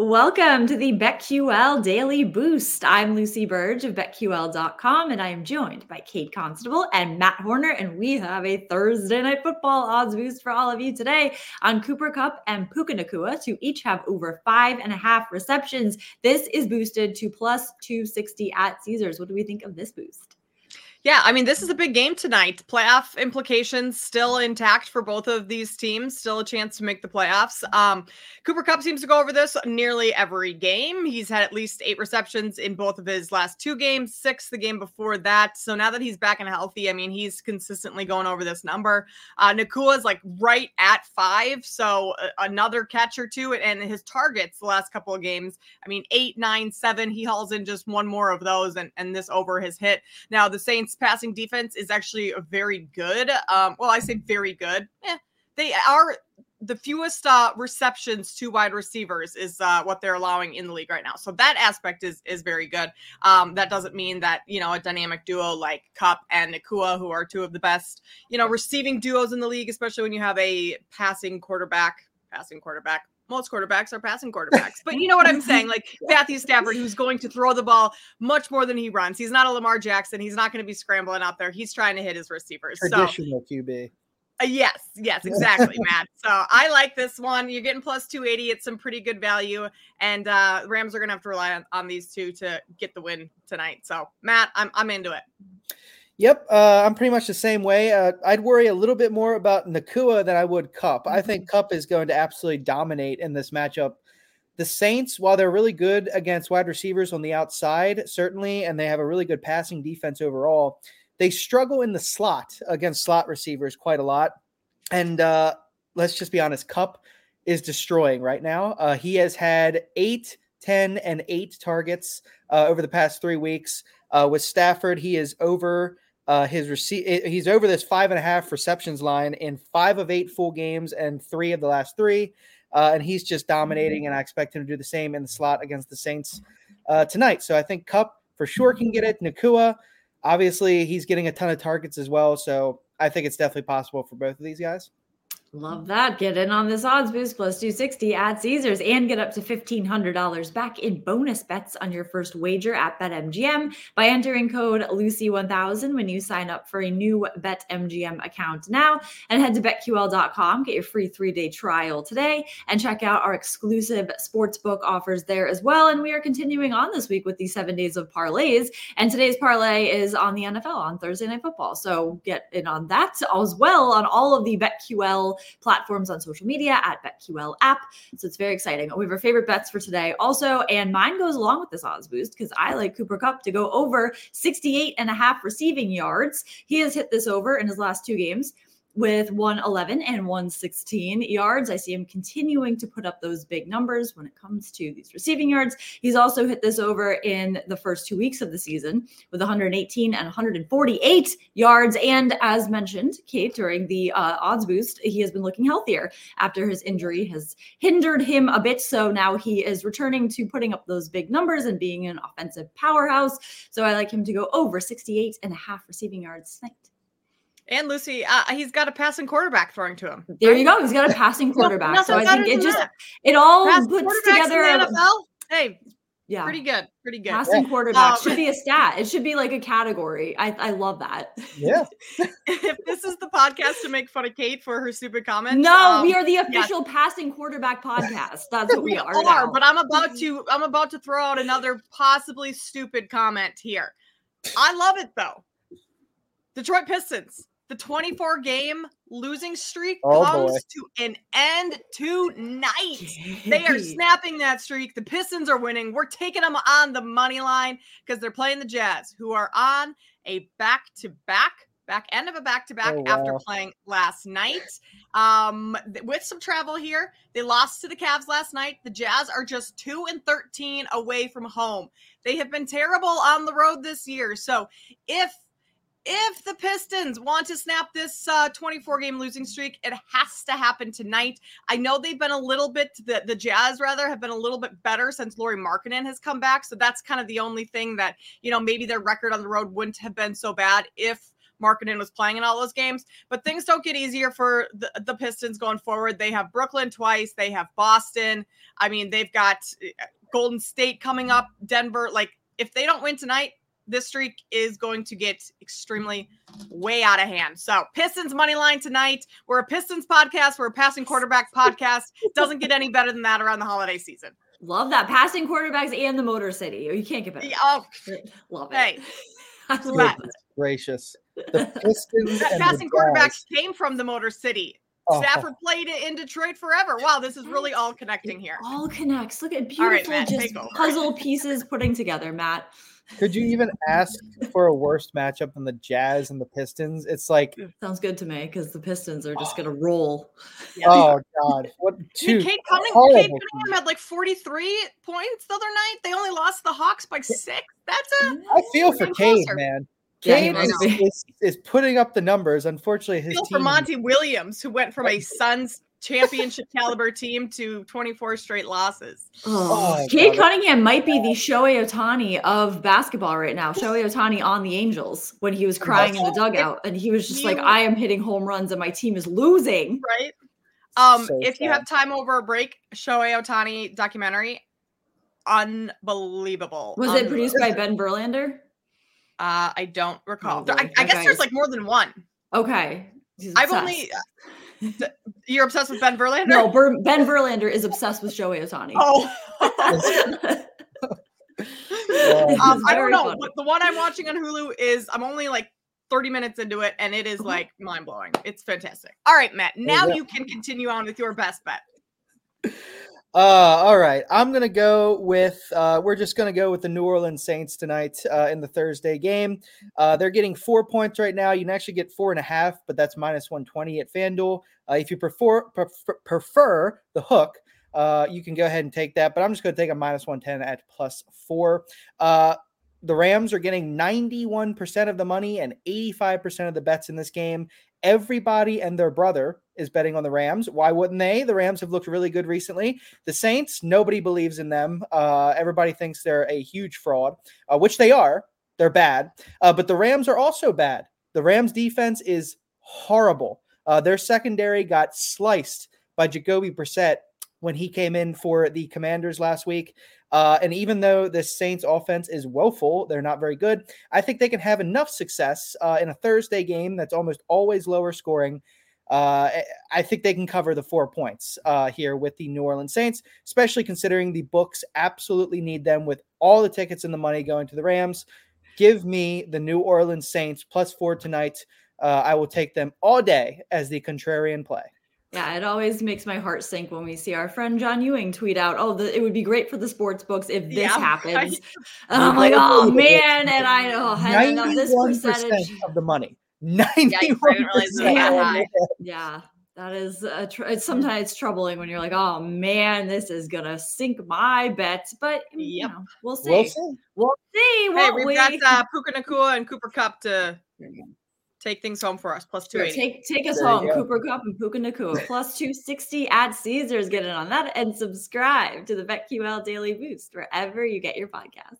Welcome to the BetQL Daily Boost. I'm Lucy Burge of BetQL.com, and I am joined by Kate Constable and Matt Horner. And we have a Thursday night football odds boost for all of you today on Cooper Kupp and Puka Nacua to each have over five and a half receptions. This is boosted to plus 260 at Caesars. What do we think of this boost? Yeah, I mean, this is a big game tonight. Playoff implications still intact for both of these teams. Still a chance to make the playoffs. Um, Cooper Kupp seems to go over this nearly every game. He's had at least eight receptions in both of his last two games, six the game before that. So now that he's back and healthy, I mean, he's consistently going over this number. Uh, Nacua is like right at five, so uh, another catch or two, and his targets the last couple of games. I mean, eight, nine, seven. He hauls in just one more of those, and and this over has hit. Now the Saints passing defense is actually a very good. Um, well, I say very good. Eh, they are the fewest uh, receptions to wide receivers is uh, what they're allowing in the league right now. So that aspect is is very good. Um, that doesn't mean that you know a dynamic duo like Kupp and Nacua, who are two of the best you know receiving duos in the league, especially when you have a passing quarterback, passing quarterback most quarterbacks are passing quarterbacks. But you know what I'm saying? Like Matthew Stafford, who's going to throw the ball much more than he runs. He's not a Lamar Jackson. He's not going to be scrambling out there. He's trying to hit his receivers. Traditional so, QB. Uh, yes, yes, exactly, Matt. So I like this one. You're getting plus 280. It's some pretty good value. And uh Rams are gonna have to rely on, on these two to get the win tonight. So Matt, I'm I'm into it. Yep, uh, I'm pretty much the same way. Uh, I'd worry a little bit more about Nacua than I would Kupp. I think mm-hmm. Is going to absolutely dominate in this matchup. The Saints, while they're really good against wide receivers on the outside, certainly, and they have a really good passing defense overall, they struggle in the slot against slot receivers quite a lot. And uh, let's just be honest, Kupp is destroying right now. Uh, he has had eight, 10, and eight targets uh, over the past three weeks. Uh, with Stafford, he is over uh, his receipt, eh, he's over this five and a half receptions line in five of eight full games and three of the last three. Uh, and he's just dominating, and I expect him to do the same in the slot against the Saints uh, tonight. So I think Kupp for sure can get it. Nacua, obviously, he's getting a ton of targets as well. So I think it's definitely possible for both of these guys. Love that. Get in on this odds boost plus 260 at Caesars and get up to $1,500 back in bonus bets on your first wager at BetMGM by entering code Lucy1000 when you sign up for a new BetMGM account now. And head to BetQL.com, get your free three day trial today, and check out our exclusive sportsbook offers there as well. And we are continuing on this week with the seven days of parlays. And today's parlay is on the NFL on Thursday Night Football. So get in on that as well on all of the BetQL platforms on social media at BetQL app. So it's very exciting. We have our favorite bets for today also. And mine goes along with this odds boost because I like Cooper Kupp to go over 68 and a half receiving yards. He has hit this over in his last two games with 111 and 116 yards. I see him continuing to put up those big numbers when it comes to these receiving yards. He's also hit this over in the first two weeks of the season with 118 and 148 yards. And as mentioned, Kate, during the uh, odds boost, he has been looking healthier after his injury has hindered him a bit. So now he is returning to putting up those big numbers and being an offensive powerhouse. So I like him to go over 68 and a half receiving yards tonight. And Lucy, uh, he's got a passing quarterback throwing to him. There you go. He's got a passing quarterback. so I think it just that. it all puts together. NFL, hey, Yeah. Pretty good. Pretty good. Passing quarterback Um, should be a stat. It should be like a category. I, I love that. Yeah. if this is the podcast to make fun of Kate for her stupid comments, No, um, we are the official passing quarterback podcast. That's what we, we are. are, but I'm about to I'm about to throw out another possibly stupid comment here. I love it though. Detroit Pistons, the 24 game losing streak Oh, comes boy. to an end tonight. They are snapping that streak. The Pistons are winning. We're taking them on the money line because they're playing the Jazz, who are on a back to back, back end of a back to back Oh, after playing last night. Um, th- with some travel here, they lost to the Cavs last night. The Jazz are just two and 13 away from home. They have been terrible on the road this year. So if if the Pistons want to snap this uh, 24 game losing streak, it has to happen tonight. I know they've been a little bit, the, the Jazz rather, have been a little bit better since Lauri Markkanen has come back. So that's kind of the only thing that, you know, maybe their record on the road wouldn't have been so bad if Markkinen was playing in all those games. But things don't get easier for the, the Pistons going forward. They have Brooklyn twice, they have Boston. I mean, they've got uh, Golden State coming up, Denver. Like, if they don't win tonight, this streak is going to get extremely way out of hand. So, Pistons money line tonight. We're a Pistons podcast. We're a passing quarterback podcast. Doesn't get any better than that around the holiday season. love that passing quarterbacks and the Motor City. You can't get better. Yeah, Oh, Love it. hey, I love it. Gracious. The Pistons that passing the quarterbacks came from the Motor City. Oh, Stafford played it in Detroit forever. Wow, this is really all connecting here. All connects. Look at All right, beautiful Matt, just puzzle pieces putting together, Matt. Could you even ask for a worse matchup than the Jazz and the Pistons? It's like, Sounds good to me because the Pistons are just gonna roll. oh god, what I two Kate, Cunning- horrible Kate. Cunningham had like 43 points the other night. They only lost the Hawks by six. That's a I feel for Even Cade, closer. man. Yeah, he Cade must is, is, is putting up the numbers. Unfortunately, his feel team for Monty Williams, who went from a Suns championship caliber team to 24 straight losses. Oh, Oh, Cade Cunningham might be the Shohei Ohtani of basketball right now. Shohei Ohtani on the Angels when he was crying in the dugout, and he was just like, you- "I am hitting home runs and my team is losing." Right? Um, So if you have time over a break, Shohei Ohtani documentary, unbelievable. Was it produced by Ben Verlander? Uh, I don't recall. Oh, There- I, boy. I guess there's like more than one. Okay, I've only. Th- You're obsessed with Ben Verlander? no. Ber- ben Verlander is obsessed with Joey Ohtani. Oh. Um, I don't know. But the one I'm watching on Hulu is I'm only like 30 minutes into it, and it is Mhm. like mind blowing. It's fantastic. All right, Matt. Now you can continue on with your best bet. Uh, all right. I'm gonna go with. Uh, we're just gonna go with the New Orleans Saints tonight uh, in the Thursday game. Uh, they're getting four points right now. You can actually get four and a half, but that's minus 120 at FanDuel. Uh, if you prefer prefer, prefer the hook, uh, you can go ahead and take that. But I'm just gonna take a minus 110 at plus four. The Rams are getting 91% of the money and 85% of the bets in this game. Everybody and their brother is betting on the Rams. Why wouldn't they? The Rams have looked really good recently. The Saints, nobody believes in them. Uh, everybody thinks they're a huge fraud, uh, which they are. They're bad. Uh, but the Rams are also bad. The Rams defense is horrible. Uh, their secondary got sliced by Jacoby Brissett when he came in for the Commanders last week. Uh, and even though the Saints offense is woeful, they're not very good. I think they can have enough success uh, in a Thursday game that's almost always lower scoring. Uh, I- I think they can cover the four points uh, here with the New Orleans Saints, especially considering the books absolutely need them with all the tickets and the money going to the Rams. Give me the New Orleans Saints plus four tonight. Uh, I will take them all day as the contrarian play. Yeah, it always makes my heart sink when we see our friend John Ewing tweet out, "Oh, the, it would be great for the sports books if this Yeah, right. happens." And I'm like, "Oh man!" And I know, then of this 91% percentage, of the money. I didn't realize it was 91%. yeah, that is a tr- it's sometimes it's troubling when you're like, "Oh man, this is gonna sink my bets." But mm, you know, we'll see. We'll see. We'll see. Hey, won't we've we? got uh, Puka Nacua and Cooper Kupp to take things home for us. Plus Sure, take take us There home. Cooper Kupp and Puka Nacua plus two sixty at Caesars. Get in on that and subscribe to the BetQL Daily Boost wherever you get your podcasts.